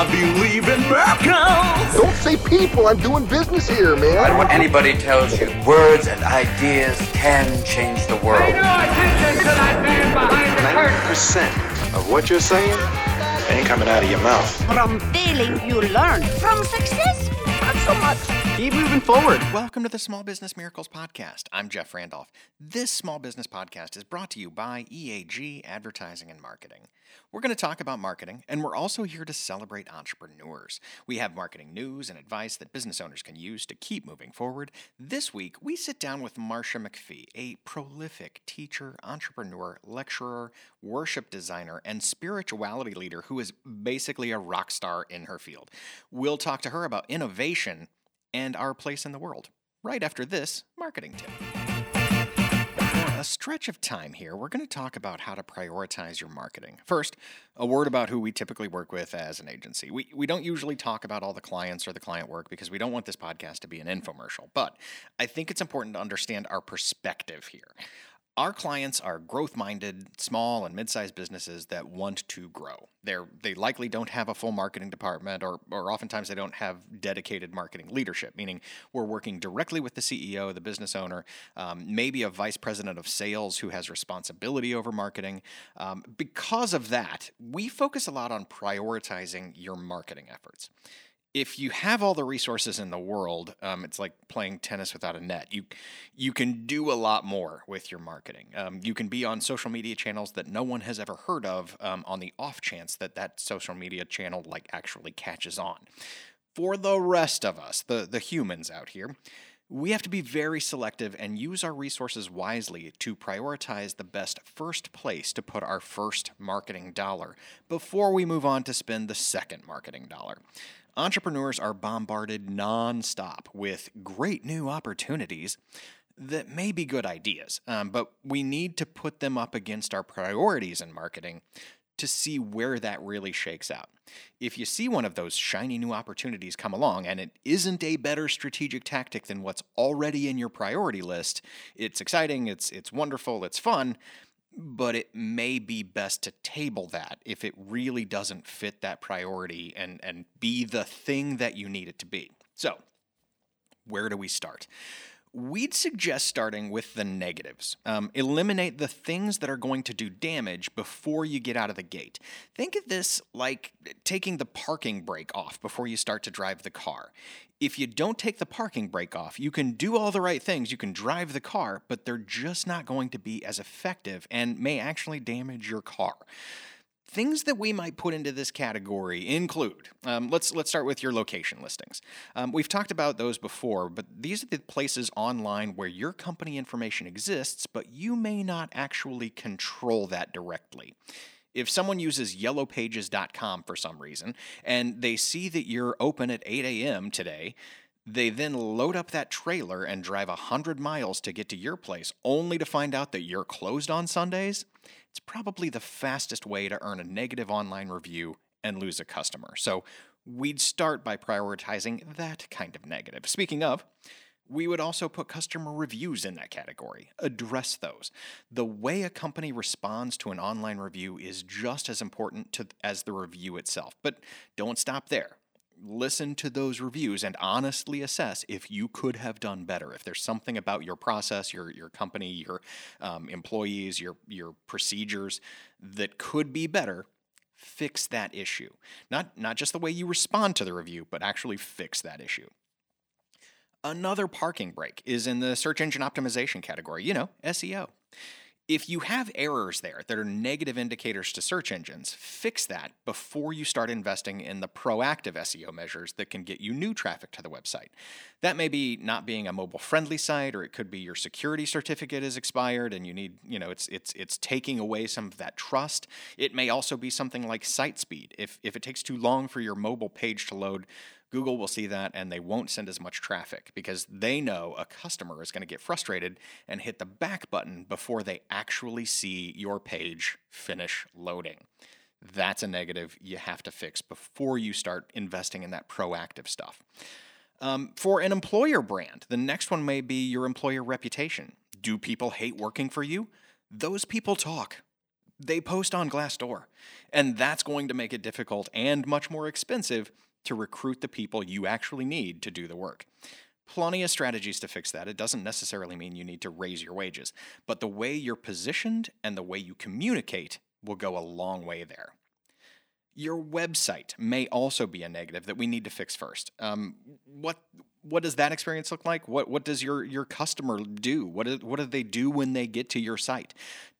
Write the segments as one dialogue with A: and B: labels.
A: I believe in miracles.
B: Don't say people. I'm doing business here, man.
C: I don't want anybody tells you words and ideas can change the world.
D: Pay no attention to that man behind the curtain.
E: percent of what you're saying ain't coming out of your mouth.
F: From failing, you learn. From success, not so much.
G: Keep moving forward. Welcome to the Small Business Miracles Podcast. I'm Jeff Randolph. This small business podcast is brought to you by EAG Advertising and Marketing. We're going to talk about marketing, and we're also here to celebrate entrepreneurs. We have marketing news and advice that business owners can use to keep moving forward. This week, we sit down with Marcia McFee, a prolific teacher, entrepreneur, lecturer, worship designer, and spirituality leader who is basically a rock star in her field. We'll talk to her about innovation and our place in the world right after this marketing tip. A stretch of time here, we're going to talk about how to prioritize your marketing. First, a word about who we typically work with as an agency. We, we don't usually talk about all the clients or the client work because we don't want this podcast to be an infomercial, but I think it's important to understand our perspective here. Our clients are growth minded, small and mid sized businesses that want to grow. They're, they likely don't have a full marketing department, or, or oftentimes they don't have dedicated marketing leadership, meaning we're working directly with the CEO, the business owner, um, maybe a vice president of sales who has responsibility over marketing. Um, because of that, we focus a lot on prioritizing your marketing efforts if you have all the resources in the world, um, it's like playing tennis without a net. You you can do a lot more with your marketing. Um, you can be on social media channels that no one has ever heard of, um, on the off chance that that social media channel like actually catches on. For the rest of us, the the humans out here. We have to be very selective and use our resources wisely to prioritize the best first place to put our first marketing dollar before we move on to spend the second marketing dollar entrepreneurs are bombarded nonstop with great new opportunities that may be good ideas, um, but we need to put them up against our priorities in marketing to see where that really shakes out. If you see one of those shiny new opportunities come along and it isn't a better strategic tactic than what's already in your priority list, it's exciting, it's it's wonderful, it's fun, but it may be best to table that if it really doesn't fit that priority and, and be the thing that you need it to be. So, where do we start? We'd suggest starting with the negatives. Um, eliminate the things that are going to do damage before you get out of the gate. Think of this like taking the parking brake off before you start to drive the car. If you don't take the parking brake off, you can do all the right things, you can drive the car, but they're just not going to be as effective and may actually damage your car. Things that we might put into this category include um, let's let's start with your location listings. Um, we've talked about those before, but these are the places online where your company information exists, but you may not actually control that directly. If someone uses yellowpages.com for some reason and they see that you're open at 8 a.m. today, they then load up that trailer and drive 100 miles to get to your place only to find out that you're closed on Sundays it's probably the fastest way to earn a negative online review and lose a customer. So we'd start by prioritizing that kind of negative. Speaking of, we would also put customer reviews in that category. Address those. The way a company responds to an online review is just as important to, as the review itself. But don't stop there listen to those reviews and honestly assess if you could have done better. If there's something about your process, your your company, your um, employees, your your procedures that could be better, fix that issue. Not not just the way you respond to the review, but actually fix that issue. Another parking brake is in the search engine optimization category. You know, SEO if you have errors there that are negative indicators to search engines, fix that before you start investing in the proactive SEO measures that can get you new traffic to the website. That may be not being a mobile friendly site or it could be your security certificate is expired and you need, you know, it's it's it's taking away some of that trust. It may also be something like site speed. If if it takes too long for your mobile page to load, Google will see that and they won't send as much traffic because they know a customer is going to get frustrated and hit the back button before they actually see your page finish loading. That's a negative you have to fix before you start investing in that proactive stuff. Um, for an employer brand, the next one may be your employer reputation. Do people hate working for you? Those people talk They post on Glassdoor, and that's going to make it difficult and much more expensive to recruit the people you actually need to do the work. Plenty of strategies to fix that. It doesn't necessarily mean you need to raise your wages, but the way you're positioned and the way you communicate will go a long way there. Your website may also be a negative that we need to fix first. Um, what what does that experience look like? What what does your your customer do? What do, what do they do when they get to your site?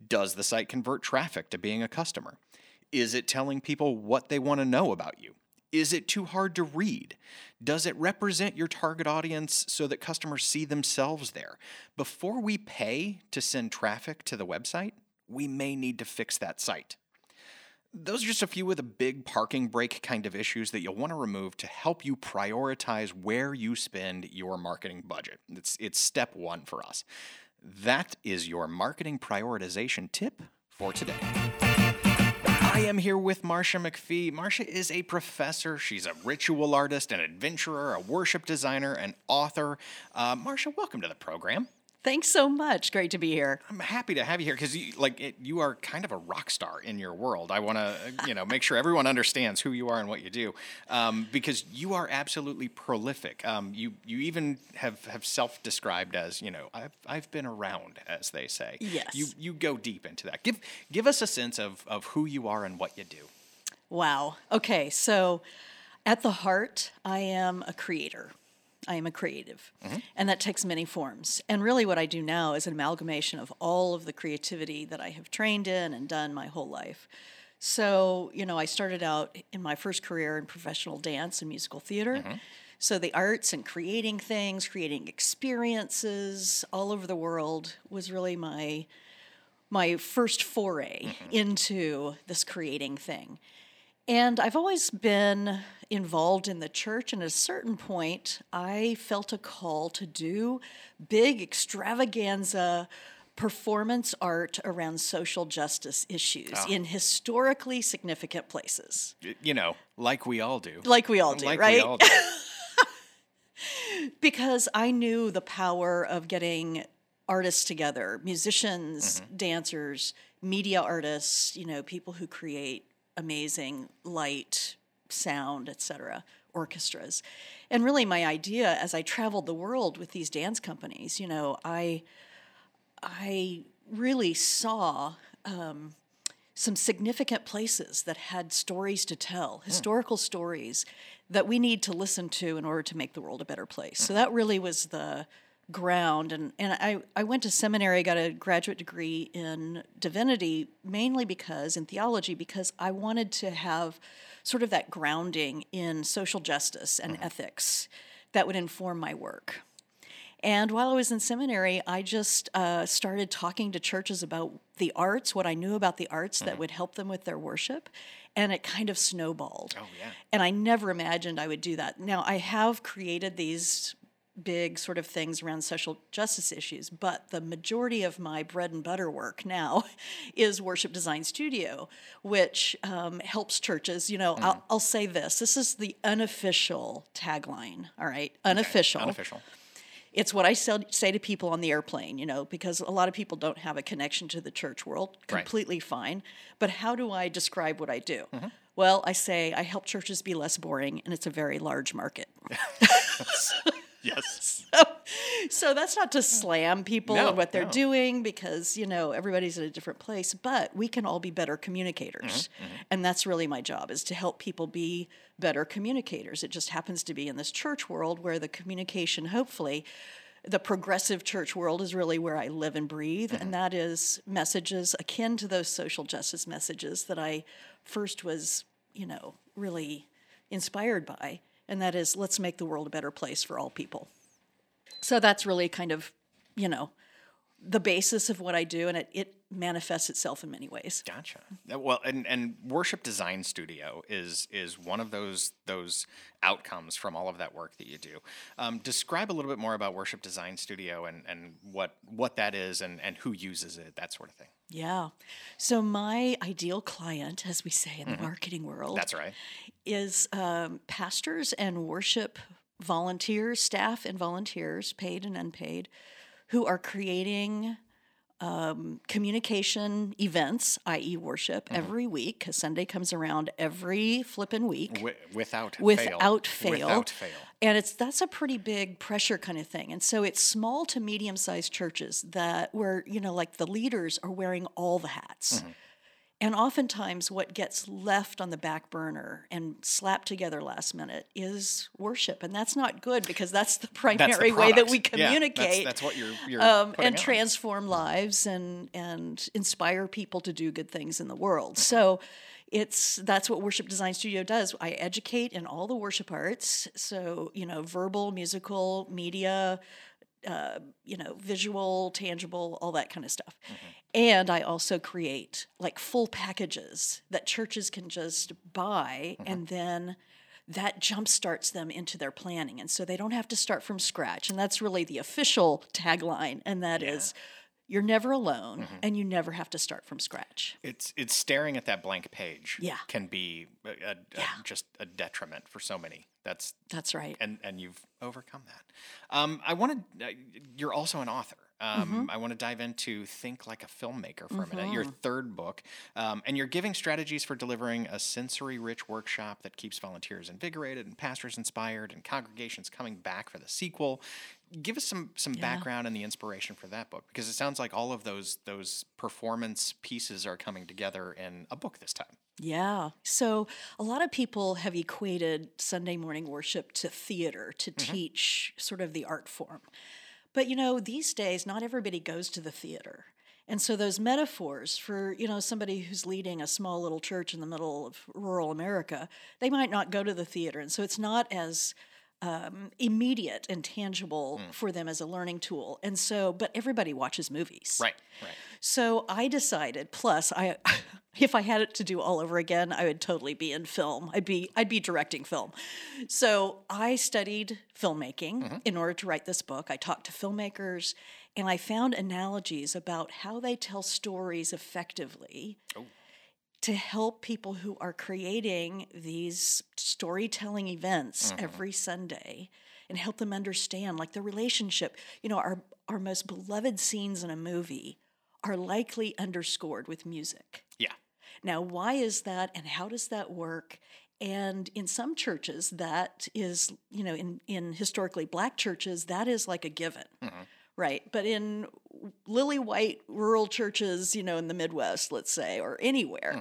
G: Does the site convert traffic to being a customer? Is it telling people what they want to know about you? Is it too hard to read? Does it represent your target audience so that customers see themselves there? Before we pay to send traffic to the website, we may need to fix that site. Those are just a few of the big parking brake kind of issues that you'll want to remove to help you prioritize where you spend your marketing budget. It's, it's step one for us. That is your marketing prioritization tip for today. I am here with Marcia McFee. Marcia is a professor. She's a ritual artist, an adventurer, a worship designer, an author. Uh, Marcia, welcome to the program.
H: Thanks so much. Great to be here.
G: I'm happy to have you here because you like it, you are kind of a rock star in your world. I want to you know make sure everyone understands who you are and what you do um, because you are absolutely prolific. Um, you you even have have self described as you know I've I've been around as they say.
H: Yes.
G: You you go deep into that. Give give us a sense of of who you are and what you do.
H: Wow. Okay, so at the heart, I am a creator. I am a creative. Mm-hmm. And that takes many forms. And really, what I do now is an amalgamation of all of the creativity that I have trained in and done my whole life. So, you know, I started out in my first career in professional dance and musical theater. Mm-hmm. So, the arts and creating things, creating experiences all over the world was really my my first foray mm-hmm. into this creating thing. And I've always been involved in the church, and at a certain point, I felt a call to do big extravaganza performance art around social justice issues in historically significant places.
G: You know, like we all do.
H: Like we all do,
G: Like
H: right?
G: all do.
H: because I knew the power of getting artists together, musicians,
G: Mm-hmm.
H: dancers, media artists, you know, people who create amazing light, sound, etc., orchestras. And really my idea as I traveled the world with these dance companies, you know, I I really saw um, some significant places that had stories to tell, historical stories that we need to listen to in order to make the world a better place. So that really was the ground and, and I, I went to seminary, got a graduate degree in divinity mainly because in theology, because I wanted to have sort of that grounding in social justice and ethics that would inform my work. And while I was in seminary, I just uh, started talking to churches about the arts, what I knew about the arts that would help them with their worship. And it kind of snowballed.
G: Oh, yeah.
H: And I never imagined I would do that. Now, I have created these big sort of things around social justice issues, but the majority of my bread and butter work now is Worship Design Studio, which um, helps churches. You know, I'll, I'll say this this is the unofficial tagline, all right? Unofficial.
G: Unofficial.
H: It's what I sell, say to people on the airplane, you know, because a lot of people don't have a connection to the church world.
G: Right.
H: Completely fine. But how do I describe what I do? Well, I say I help churches be less boring, and it's a very large market.
G: Yes.
H: so that's not to slam people
G: No,
H: and what they're
G: no.
H: doing because you know everybody's in a different place but we can all be better communicators
G: Mm-hmm,
H: and that's really my job is to help people be better communicators it just happens to be in this church world where the communication hopefully the progressive church world is really where I live and breathe,
G: Mm-hmm.
H: and that is messages akin to those social justice messages that I first was, you know, really inspired by, and that is let's make the world a better place for all people. So that's really kind of, you know, the basis of what I do, and it, it manifests itself in many ways.
G: Gotcha. Well, and and worship design studio is is one of those those outcomes from all of that work that you do. Um, describe a little bit more about worship design studio and and what what that is and and who uses it, that sort of thing.
H: Yeah. So my ideal client, as we say in the marketing world,
G: That's right.
H: is um, pastors and worship volunteers, staff and volunteers, paid and unpaid, who are creating um, communication events, i.e., worship, every week because Sunday comes around every flippin' week
G: Wi- without
H: without
G: fail.
H: fail.
G: Without fail.
H: And it's that's a pretty big pressure kind of thing. And so it's small to medium sized churches that where, you know, like the leaders are wearing all the hats.
G: Mm-hmm.
H: And oftentimes what gets left on the back burner and slapped together last minute is worship. And that's not good because that's the
G: That's
H: primary
G: the
H: way that we
G: Yeah, that's-
H: communicate
G: that's, what you're, you're
H: um, and
G: out.
H: transform lives and and inspire people to do good things in the world.
G: Mm-hmm.
H: So it's that's what Worship Design Studio does. I educate in all the worship arts. So you know, verbal, musical, media, uh, you know, visual, tangible, all that kind of stuff. Mm-hmm. And I also create like full packages that churches can just buy mm-hmm. and then that jump starts them into their planning. And so they don't have to start from scratch. And that's really the official tagline. And that is, you're never alone mm-hmm. and you never have to start from scratch.
G: It's it's staring at that blank page.
H: Yeah.
G: can be a, a, a- just a detriment for so many. That's
H: That's right.
G: and and you've overcome that. Um, I want to. Uh, you're also an author. Um,
H: Mm-hmm.
G: I want to dive into Think Like a Filmmaker for a minute. Your third book, um, and you're giving strategies for delivering a sensory-rich workshop that keeps volunteers invigorated and pastors inspired, and congregations coming back for the sequel. Give us some some background and the inspiration for that book, because it sounds like all of those those performance pieces are coming together in a book this time.
H: Yeah. So a lot of people have equated Sunday morning worship to theater, to mm-hmm. teach sort of the art form. But you know, these days, not everybody goes to the theater. And so those metaphors for, you know, somebody who's leading a small little church in the middle of rural America, they might not go to the theater. And so it's not as um, immediate and tangible for them as a learning tool. And so, but everybody watches movies.
G: Right. Right.
H: So I decided. Plus, I, if I had it to do all over again, I would totally be in film. I'd be, I'd be directing film. So I studied filmmaking in order to write this book. I talked to filmmakers, and I found analogies about how they tell stories effectively. To help people who are creating these storytelling events mm-hmm. every Sunday and help them understand like the relationship. You know, our, our most beloved scenes in a movie are likely underscored with music.
G: Yeah.
H: Now, why is that and how does that work? And in some churches, that is, you know, in, in historically black churches, that is like a given, mm-hmm. right? But in lily white rural churches, you know, in the Midwest, let's say, or anywhere,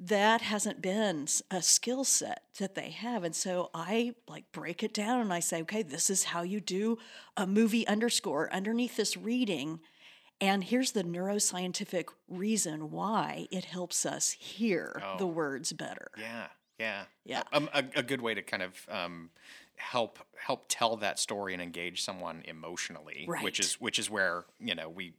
H: that hasn't been a skill set that they have. And so I like break it down and I say, okay, this is how you do a movie underscore underneath this reading. And here's the neuroscientific reason why it helps us hear the words better.
G: Yeah, yeah,
H: Yeah.
G: Um, a, a good way to kind of um, help help tell that story and engage someone emotionally, which is which is where you know we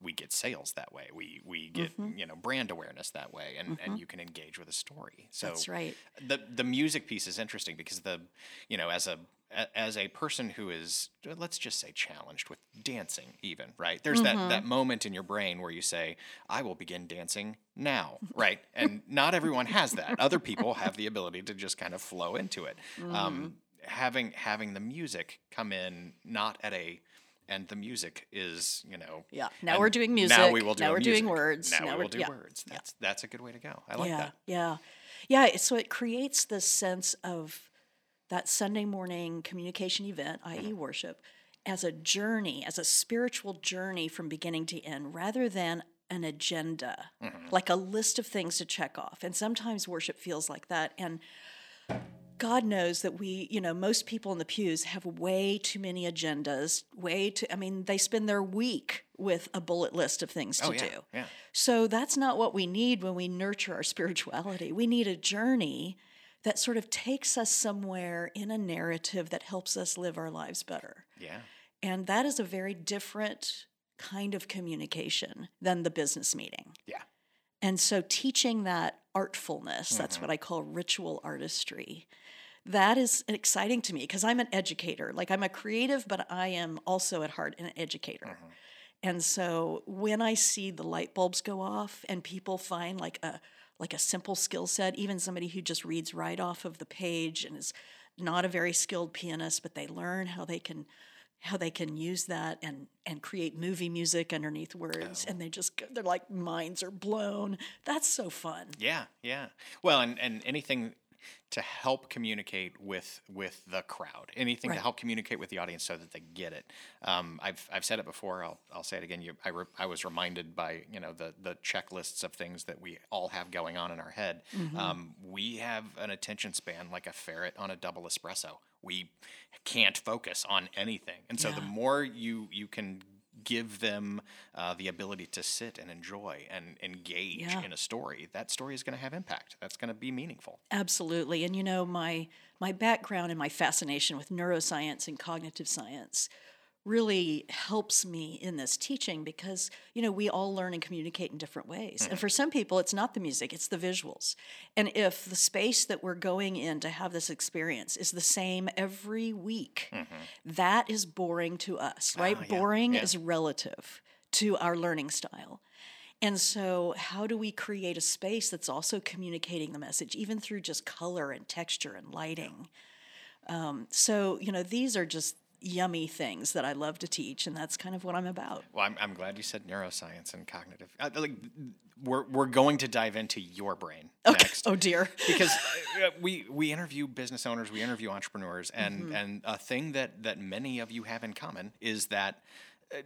G: we get sales that way. We we get
H: Mm-hmm.
G: you know brand awareness that way, and, and you can engage with a story. So
H: That's right.
G: The the music piece is interesting because the you know as a as a person who is let's just say challenged with dancing even right there's
H: Mm-hmm.
G: that that moment in your brain where you say i will begin dancing now right and not everyone has that other people have the ability to just kind of flow into it
H: Mm-hmm.
G: um, having having the music come in not at a and the music is you know
H: Yeah, now we're doing music
G: now we
H: music,
G: will do
H: now we're doing words,
G: now,
H: now
G: we will do
H: yeah,
G: words that's that's a good way to go i like
H: yeah,
G: that
H: yeah, yeah. So it creates this sense of that Sunday morning communication event,
G: Mm-hmm.
H: i.e., worship, as a journey, as a spiritual journey from beginning to end, rather than an agenda,
G: Mm-hmm.
H: like a list of things to check off. And sometimes worship feels like that. And God knows that we, you know, most people in the pews have way too many agendas, way too, I mean, they spend their week with a bullet list of things to
G: Oh, yeah,
H: do.
G: yeah.
H: So that's not what we need when we nurture our spirituality. We need a journey that sort of takes us somewhere in a narrative that helps us live our lives better.
G: yeah
H: And that is a very different kind of communication than the business meeting.
G: yeah
H: And so teaching that artfulness, that's
G: Mm-hmm.
H: what I call ritual artistry. That is exciting to me because I'm an educator. Like I'm a creative, but I am also at heart an educator.
G: Mm-hmm.
H: And so when I see the light bulbs go off and people find like a like a simple skill set, even somebody who just reads right off of the page and is not a very skilled pianist, but they learn how they can how they can use that and and create movie music underneath words oh. and they just they're like minds are blown. That's so fun.
G: Yeah, yeah. Well, and, and anything to help communicate with with the crowd, anything
H: Right.
G: to help communicate with the audience so that they get it. Um, I've I've said it before. I'll I'll say it again. You, I re, I was reminded by you know the the checklists of things that we all have going on in our head. Um, we have an attention span like a ferret on a double espresso. We can't focus on anything, and so the more you you can give them uh, the ability to sit and enjoy and engage
H: Yeah.
G: in a story, that story is going to have impact. That's going to be meaningful.
H: Absolutely. And you know, my my background and my fascination with neuroscience and cognitive science really helps me in this teaching because, you know, we all learn and communicate in different ways. And for some people it's not the music, it's the visuals. And if the space that we're going in to have this experience is the same every week, that is boring to us, right?
G: Ah, yeah,
H: boring
G: yeah.
H: is relative to our learning style. And so, how do we create a space that's also communicating the message, even through just color and texture and lighting? Um, so, you know, these are just yummy things that I love to teach, and that's kind of what I'm about.
G: Well, I'm, I'm glad you said neuroscience and cognitive. Uh, like, we're, we're going to dive into your brain next.
H: Oh, dear.
G: because uh, we we interview business owners, we interview entrepreneurs, and
H: Mm-hmm.
G: and a thing that that many of you have in common is that uh,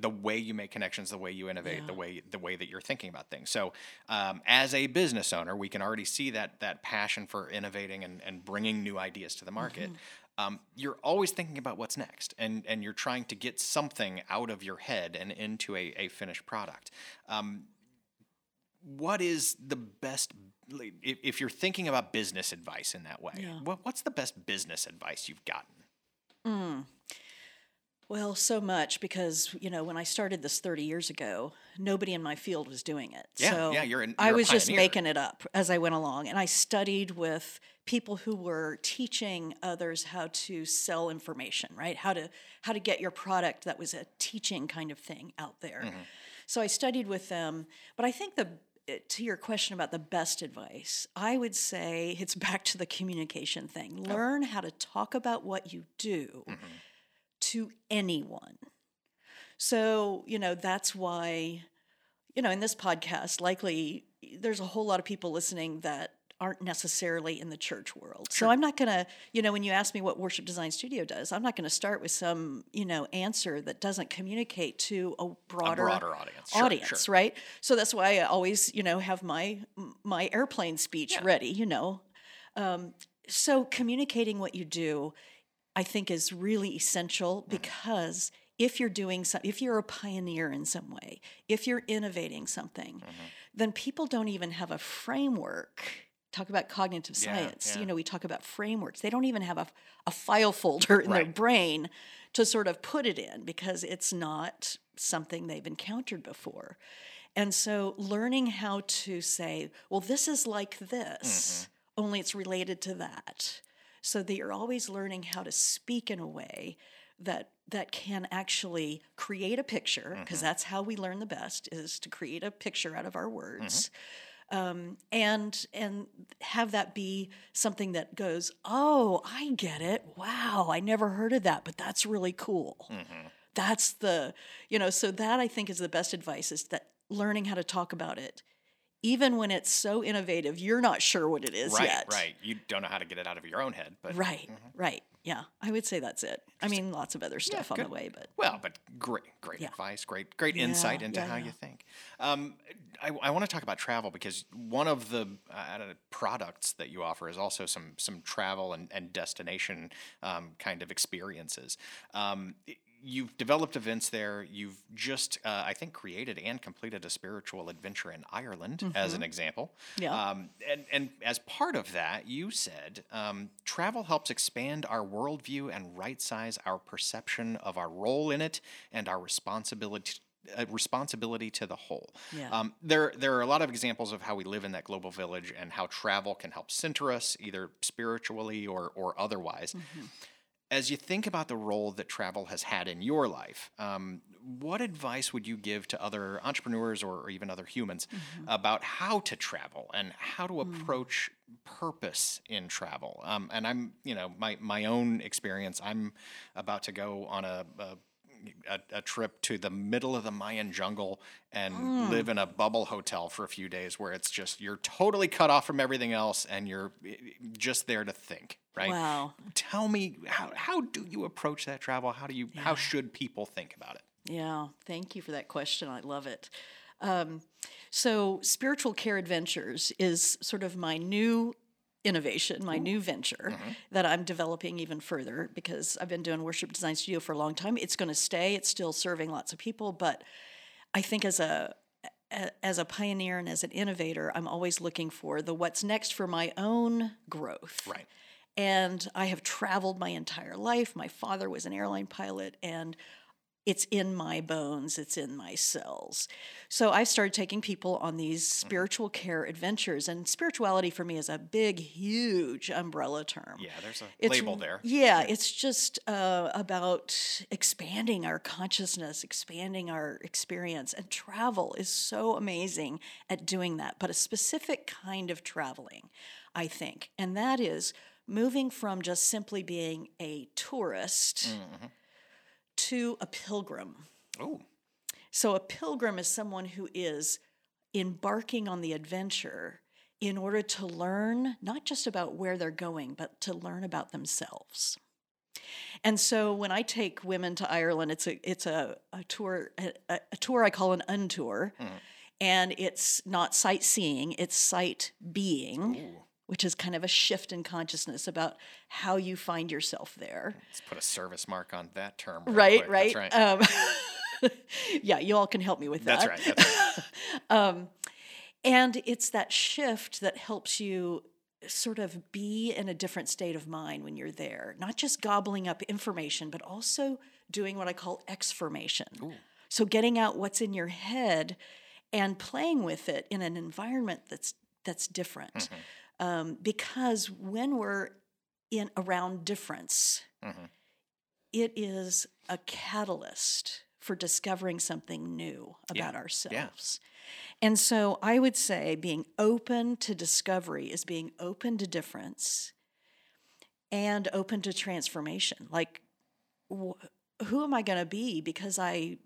G: the way you make connections, the way you innovate, the way the way that you're thinking about things. So, um, as a business owner, we can already see that that passion for innovating and, and bringing new ideas to the market. Um, you're always thinking about what's next, and and you're trying to get something out of your head and into a, a finished product. Um, what is the best if, if you're thinking about business advice in that way
H: Yeah.
G: what, what's the best business advice you've gotten
H: Well, so much because, you know, when I started this 30 years ago, nobody in my field was doing it.
G: Yeah,
H: so
G: yeah, you're an-
H: I
G: you're a
H: was just making it up as I went along. And I studied with people who were teaching others how to sell information, right? How to how to get your product that was a teaching kind of thing out there.
G: Mm-hmm.
H: So I studied with them, but I think the to your question about the best advice, I would say it's back to the communication thing. Learn how to talk about what you do to anyone. So, you know, that's why, you know, in this podcast, likely there's a whole lot of people listening that aren't necessarily in the church world. So I'm not going to, you know, when you ask me what Worship Design Studio does, I'm not going to start with some, you know, answer that doesn't communicate to a broader,
G: broader audience.
H: Audience,
G: sure.
H: right? So that's why I always, you know, have my my airplane speech ready, you know. Um, so communicating what you do, I think, is really essential because if you're doing some, if you're a pioneer in some way, if you're innovating something, then people don't even have a framework. Talk about cognitive science.
G: yeah.
H: You know, we talk about frameworks. They don't even have a, a file folder in their brain to sort of put it in because it's not something they've encountered before. And so learning how to say, well, this is like this, mm-hmm. only it's related to that. So that you're always learning how to speak in a way that that can actually create a picture, because mm-hmm. that's how we learn the best, is to create a picture out of our words. Mm-hmm. Um, and and have that be something that goes, oh, I get it. Wow, I never heard of that, but that's really cool that's the you know so that i think is the best advice is that learning how to talk about it even when it's so innovative you're not sure what it is
G: right
H: yet.
G: right. You don't know how to get it out of your own head but
H: right right. Yeah i would say that's it. I mean lots of other stuff on the way but
G: well but great great
H: Yeah.
G: advice great great insight into
H: yeah,
G: how
H: yeah.
G: you think. Um, I, I want to talk about travel because one of the uh, products that you offer is also some some travel and, and destination um, kind of experiences. Um, You've developed events there. You've just, uh, I think, created and completed a spiritual adventure in Ireland, as an example.
H: Mm-hmm. Yeah.
G: Um, and, and as part of that, you said um, travel helps expand our worldview and right size our perception of our role in it and our responsibility. Uh, responsibility to the whole.
H: Yeah.
G: Um, there, there are a lot of examples of how we live in that global village and how travel can help center us, either spiritually or or otherwise. As you think about the role that travel has had in your life, um, what advice would you give to other entrepreneurs or, or even other humans about how to travel and how to approach purpose in travel? Um, and I'm, you know, my my own experience. I'm about to go on a, a a, a trip to the middle of the Mayan jungle and live in a bubble hotel for a few days where it's just you're totally cut off from everything else and you're just there to think, right?
H: Wow.
G: Tell me how how do you approach that travel? How do you how should people think about it?
H: Yeah, thank you for that question. I love it. Um, so, Spiritual Care Adventures is sort of my new innovation, my new venture mm-hmm. that I'm developing even further because I've been doing Worship Design Studio for a long time. It's going to stay, it's still serving lots of people, but I think as a a- as a pioneer and as an innovator, I'm always looking for the what's next for my own growth.
G: Right.
H: And I have traveled my entire life. My father was an airline pilot, and it's in my bones, it's in my cells. So I started taking people on these spiritual care adventures. And spirituality for me is a big, huge umbrella term.
G: Yeah, there's a
H: It's-
G: label there.
H: Yeah, it's just uh, about expanding our consciousness, expanding our experience. And travel is so amazing at doing that, but a specific kind of traveling, I think. And that is moving from just simply being a tourist to a pilgrim.
G: Oh,
H: So, a pilgrim is someone who is embarking on the adventure in order to learn not just about where they're going, but to learn about themselves. And so, when I take women to Ireland, it's a it's a, a tour a, a tour I call an untour, mm. and it's not sightseeing; it's sight being, which is kind of a shift in consciousness about how you find yourself there.
G: let's put a service mark on that term.
H: Right,
G: quick.
H: right.
G: That's right.
H: Um, yeah, you all can help me with that.
G: That's right. That's right.
H: And it's that shift that helps you sort of be in a different state of mind when you're there, not just gobbling up information, but also doing what I call exformation. So getting out what's in your head and playing with it in an environment that's that's different. Um, because when we're in around difference, it is a catalyst for discovering something new about ourselves. And so I would say being open to discovery is being open to difference and open to transformation. Like, wh- who am I going to be because I,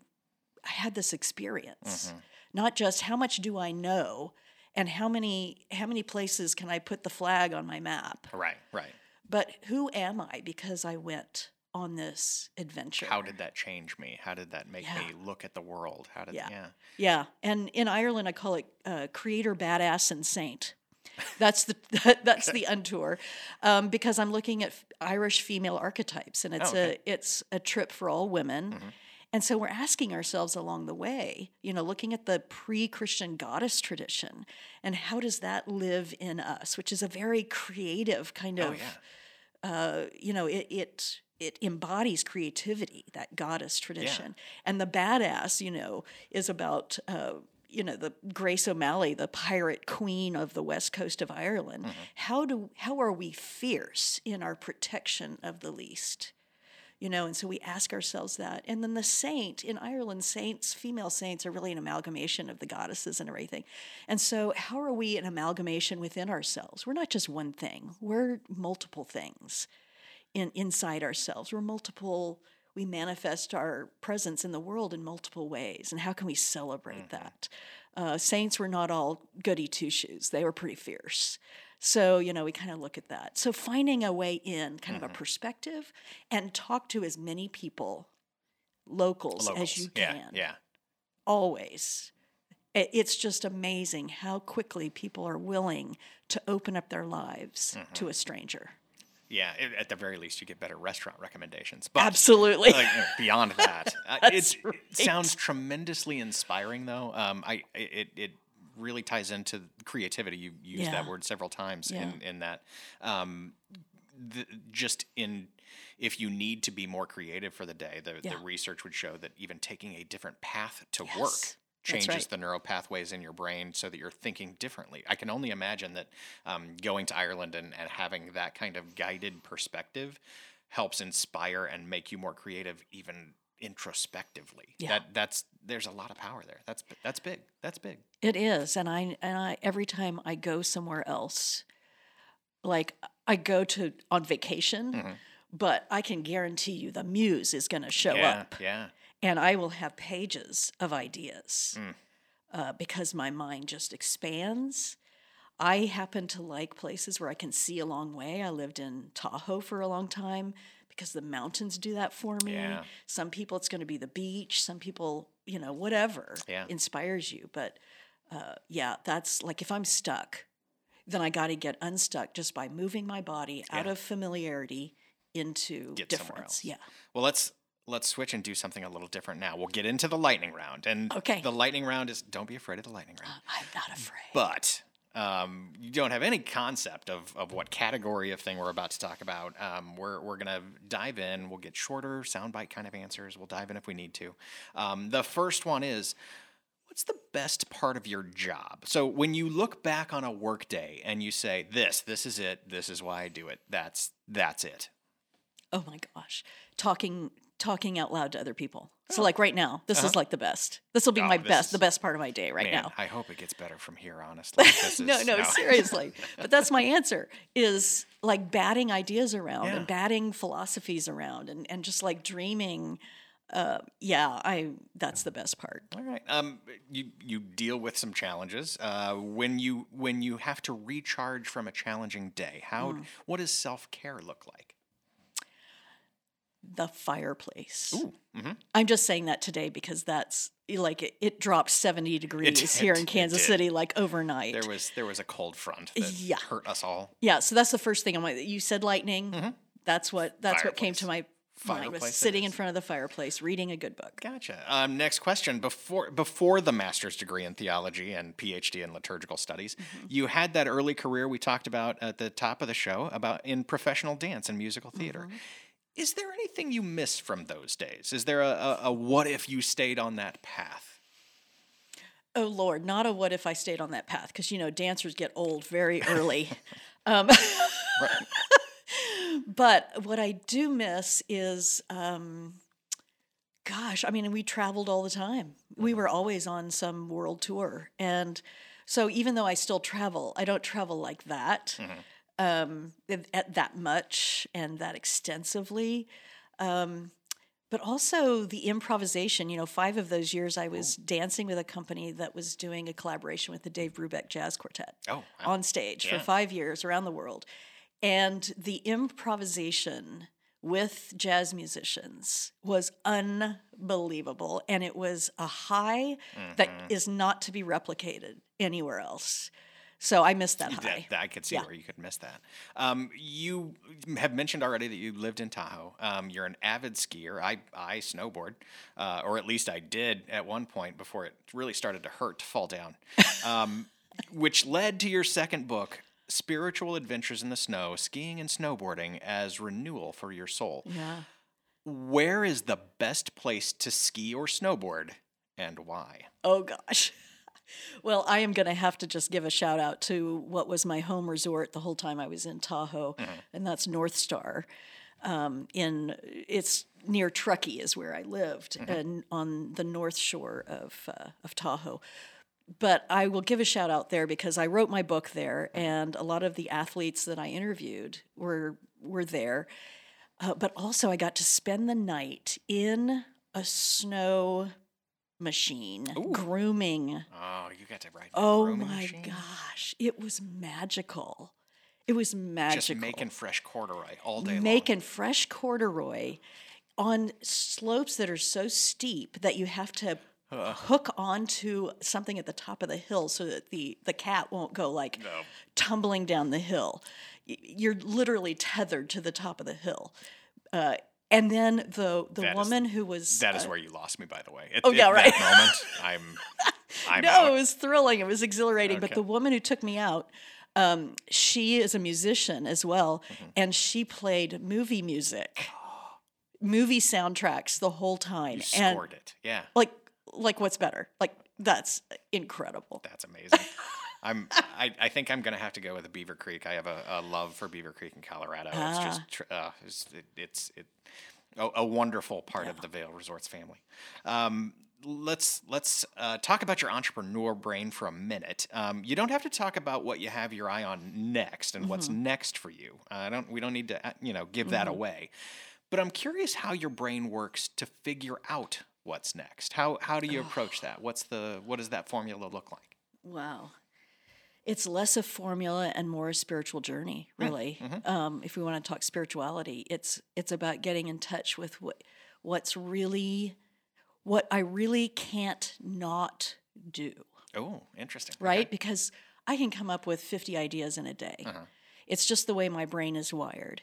H: I had this experience? Not just how much do I know and how many how many places can I put the flag on my map?
G: right, right.
H: But who am I because I went on this adventure?
G: How did that change me? How did that make
H: Yeah.
G: me look at the world? How did
H: Yeah.
G: yeah.
H: Yeah, and in Ireland, I call it uh, creator, badass, and saint. That's the that, that's the untour, um, because I'm looking at Irish female archetypes, and it's
G: Oh, okay.
H: a it's a trip for all women. And so we're asking ourselves along the way, you know, looking at the pre-Christian goddess tradition, and how does that live in us, which is a very creative kind
G: Oh
H: of
G: yeah.
H: uh, you know, it it it embodies creativity, that goddess tradition. And the badass, you know, is about uh, you know the Grace O'Malley, the pirate queen of the west coast of Ireland. How do how are we fierce in our protection of the least? You know, and so we ask ourselves that. And then the saint in Ireland, saints, female saints are really an amalgamation of the goddesses and everything. And so, how are we an amalgamation within ourselves? We're not just one thing, we're multiple things in, inside ourselves. We're multiple, we manifest our presence in the world in multiple ways. And how can we celebrate that? Uh, saints were not all goody two shoes, they were pretty fierce. So, you know, we kind of look at that. So, finding a way in, kind of a perspective, and talk to as many people, locals, as you can
G: yeah.
H: always. It's just amazing how quickly people are willing to open up their lives to a stranger.
G: Yeah, it, at the very least, you get better restaurant recommendations. But
H: Absolutely.
G: like, beyond that, uh,
H: That's right.
G: it sounds tremendously inspiring, though. Um, I it it really ties into creativity. You used
H: Yeah.
G: that word several times
H: Yeah.
G: in in that. Um, the, just in if you need to be more creative for the day, the,
H: Yeah.
G: the research would show that even taking a different path to
H: Yes,
G: work changes
H: right.
G: the neural pathways in your brain so that you're thinking differently. I can only imagine that um, going to Ireland and, and having that kind of guided perspective helps inspire and make you more creative, even introspectively.
H: Yeah.
G: That that's there's a lot of power there. That's that's big. That's big.
H: It is, and I and I every time I go somewhere else, like I go to on vacation,
G: Mm-hmm.
H: but I can guarantee you the muse is going to show
G: yeah,
H: up,
G: yeah.
H: and I will have pages of ideas
G: Mm.
H: uh, because my mind just expands. I happen to like places where I can see a long way. I lived in Tahoe for a long time because the mountains do that for me.
G: Yeah.
H: Some people it's going to be the beach. Some people, you know, whatever
G: Yeah.
H: inspires you. But uh, yeah, that's like if I'm stuck, then I got to get unstuck just by moving my body out
G: Yeah.
H: of familiarity into
G: Get somewhere
H: difference.
G: else.
H: Yeah.
G: Well, let's let's switch and do something a little different now. We'll get into the lightning round, and
H: Okay.
G: the lightning round is don't be afraid of the lightning round.
H: I'm not afraid.
G: but um, you don't have any concept of, of what category of thing we're about to talk about. Um, we're we're gonna dive in. We'll get shorter soundbite kind of answers. We'll dive in if we need to. Um, the first one is. What's the best part of your job? So when you look back on a workday and you say, "This, this is it. This is why I do it. That's that's it."
H: oh my gosh, talking talking out loud to other people. So like right now, this is like the best. This will be
G: Oh,
H: my best,
G: is-
H: the best part of my day right
G: Man,
H: now.
G: I hope it gets better from here. Honestly, This
H: no,
G: is-
H: no, seriously. But that's my answer is like batting ideas around
G: Yeah.
H: and batting philosophies around and, and just like dreaming. Uh, yeah, I that's the best part.
G: All right. Um, you you deal with some challenges. Uh, when you when you have to recharge from a challenging day, how
H: Mm.
G: what does self care look like?
H: The fireplace.
G: Ooh, mhm.
H: I'm just saying that today because that's like it, it dropped 70 degrees here in Kansas. City like overnight.
G: There was there was a cold front that
H: Yeah.
G: hurt us all.
H: Yeah, so that's the first thing I'm like. You said lightning. That's what that's what came to my mind
G: Mm-hmm.
H: Was sitting in front of the fireplace reading a good book.
G: Gotcha. Um, next question. Before before the master's degree in theology and PhD in liturgical studies,
H: Mm-hmm.
G: you had that early career we talked about at the top of the show about in professional dance and musical theater.
H: Mm-hmm.
G: Is there anything you miss from those days? Is there a, a, a what if you stayed on that path?
H: Oh Lord, not a what if I stayed on that path because you know dancers get old very early. um, but what I do miss is, um, gosh, I mean, we traveled all the time. We were always on some world tour, and so even though I still travel, I don't travel like that, um, at- at that much and that extensively. Um, but also the improvisation. You know, five of those years I was dancing with a company that was doing a collaboration with the Dave Brubeck Jazz Quartet
G: Oh, wow.
H: on stage
G: Yeah.
H: for five years around the world. And the improvisation with jazz musicians was unbelievable. And it was a high that
G: Mm-hmm.
H: is not to be replicated anywhere else. So I missed that high.
G: that I could see
H: Yeah.
G: where you could miss that. Um, you have mentioned already that you lived in Tahoe. Um, you're an avid skier. I I snowboard, uh, or at least I did at one point before it really started to hurt to fall down, um, which led to your second book. Spiritual Adventures in the Snow, Skiing and Snowboarding as Renewal for Your Soul.
H: yeah.
G: Where is the best place to ski or snowboard and why?
H: Oh gosh. Well, I am going to have to just give a shout out to what was my home resort the whole time I was in Tahoe, and that's Northstar. Um, in it's near Truckee is where I lived, and on the north shore of uh, of Tahoe. But I will give a shout out there because I wrote my book there, and a lot of the athletes that I interviewed were were there. Uh, but also, I got to spend the night in a snow machine grooming.
G: Oh, you got to ride. the
H: Oh my
G: machine?
H: gosh, it was magical. It was magical.
G: Just making fresh corduroy all day long.
H: making fresh corduroy on slopes that are so steep that you have to hook onto something at the top of the hill so that the the cat won't go like tumbling down the hill. You're literally tethered to the top of the hill. Uh, and then the the
G: That is-
H: woman who was
G: That is
H: uh,
G: where you lost me, by the way. At,
H: Oh, yeah,
G: at
H: right.
G: That moment, I'm. I'm
H: no,
G: out.
H: it was thrilling. It was exhilarating. But the woman who took me out, um, she is a musician as well,
G: Mm-hmm.
H: and she played movie music, movie soundtracks the whole time.
G: You
H: and
G: scored it. Yeah,
H: like, like what's better? Like that's incredible.
G: that's amazing. I'm. I, I think I'm gonna have to go with Beaver Creek. I have a, a love for Beaver Creek in Colorado. It's just tr- uh, it's it, it's it, a, a wonderful part of the Vail Resorts family. Um, let's let's uh, talk about your entrepreneur brain for a minute. Um, you don't have to talk about what you have your eye on next and what's next for you. I don't. We don't need to uh, you know give that away. But I'm curious how your brain works to figure out what's next. How how do you approach that? What's the what does that formula look like?
H: Wow. It's less a formula and more a spiritual journey, really. Um, if we want to talk spirituality, it's it's about getting in touch with what what's really what I really can't not do,
G: Oh, interesting. Okay.
H: right? Because I can come up with 50 ideas in a day. It's just the way my brain is wired.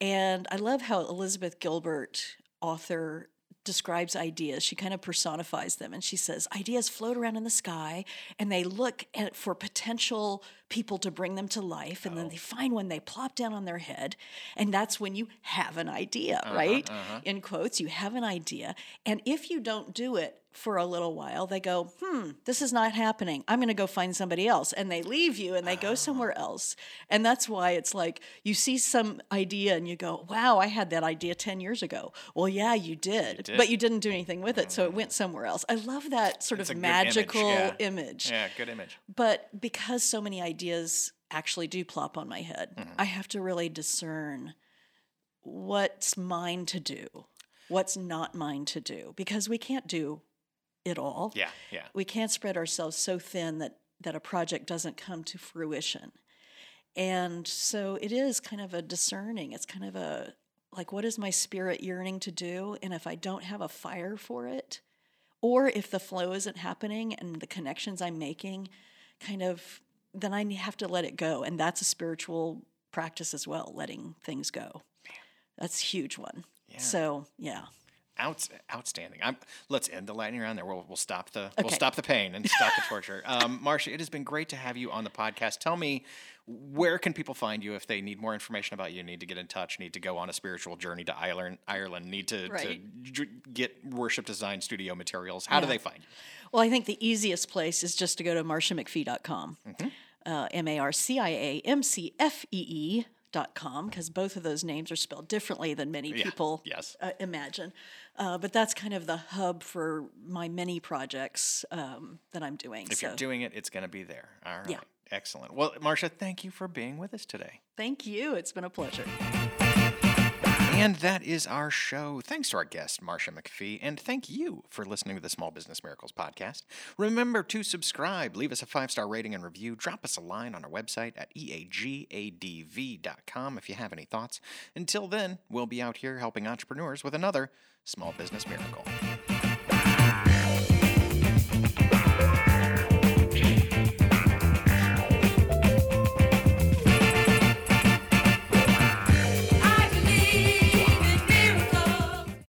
H: And I love how Elizabeth Gilbert, author, describes ideas. She kind of personifies them and she says, Ideas float around in the sky and they look at, for potential people to bring them to life. And then they oh. find one, they plop down on their head. And that's when you have an idea, uh-huh, right? Uh-huh. In quotes, you have an idea. And if you don't do it, for a little while, they go, hmm, this is not happening. I'm going to go find somebody else. And they leave you and they go somewhere else. And that's why it's like you see some idea and you go, wow, I had that idea 10 years ago. Well, yeah, you did,
G: did.
H: but you didn't do anything with it. So it went somewhere else. I love that sort
G: It's
H: of
G: good image,
H: magical
G: yeah.
H: image.
G: Yeah, good image.
H: But because so many ideas actually do plop on my head,
G: Mm-hmm.
H: I have to really discern what's mine to do, what's not mine to do, because we can't do it all.
G: Yeah, yeah.
H: We can't spread ourselves so thin that that a project doesn't come to fruition. And so it is kind of a discerning. It's kind of a like what is my spirit yearning to do and if I don't have a fire for it or if the flow isn't happening and the connections I'm making kind of then I have to let it go and that's a spiritual practice as well, letting things go. That's a huge one. Yeah. So, yeah.
G: Out, outstanding. I'm, let's end the lightning round there. We'll, we'll stop the we'll stop the pain and stop the torture. Um, Marcia, it has been great to have you on the podcast. Tell me, where can people find you if they need more information about you? Need to get in touch? Need to go on a spiritual journey to Ireland? Ireland? Need to, to
H: Right.
G: j- get worship design studio materials? How do they find you?
H: Well, I think the easiest place is just to go to marciamcfee.com. Uh, M A R C I A M C F E E com because both of those names are spelled differently than many
G: Yeah,
H: people
G: yes.
H: uh, imagine. Uh, but that's kind of the hub for my many projects um, that I'm doing.
G: If
H: so
G: you're doing it, it's going to be there. All right.
H: Yeah.
G: Excellent. Well, Marcia, thank you for being with us today.
H: thank you. It's been a pleasure.
G: And that is our show. Thanks to our guest, Marcia McFee, and thank you for listening to the Small Business Miracles podcast. Remember to subscribe, leave us a five star rating and review, drop us a line on our website at eagadv.com if you have any thoughts. Until then, we'll be out here helping entrepreneurs with another Small Business Miracle.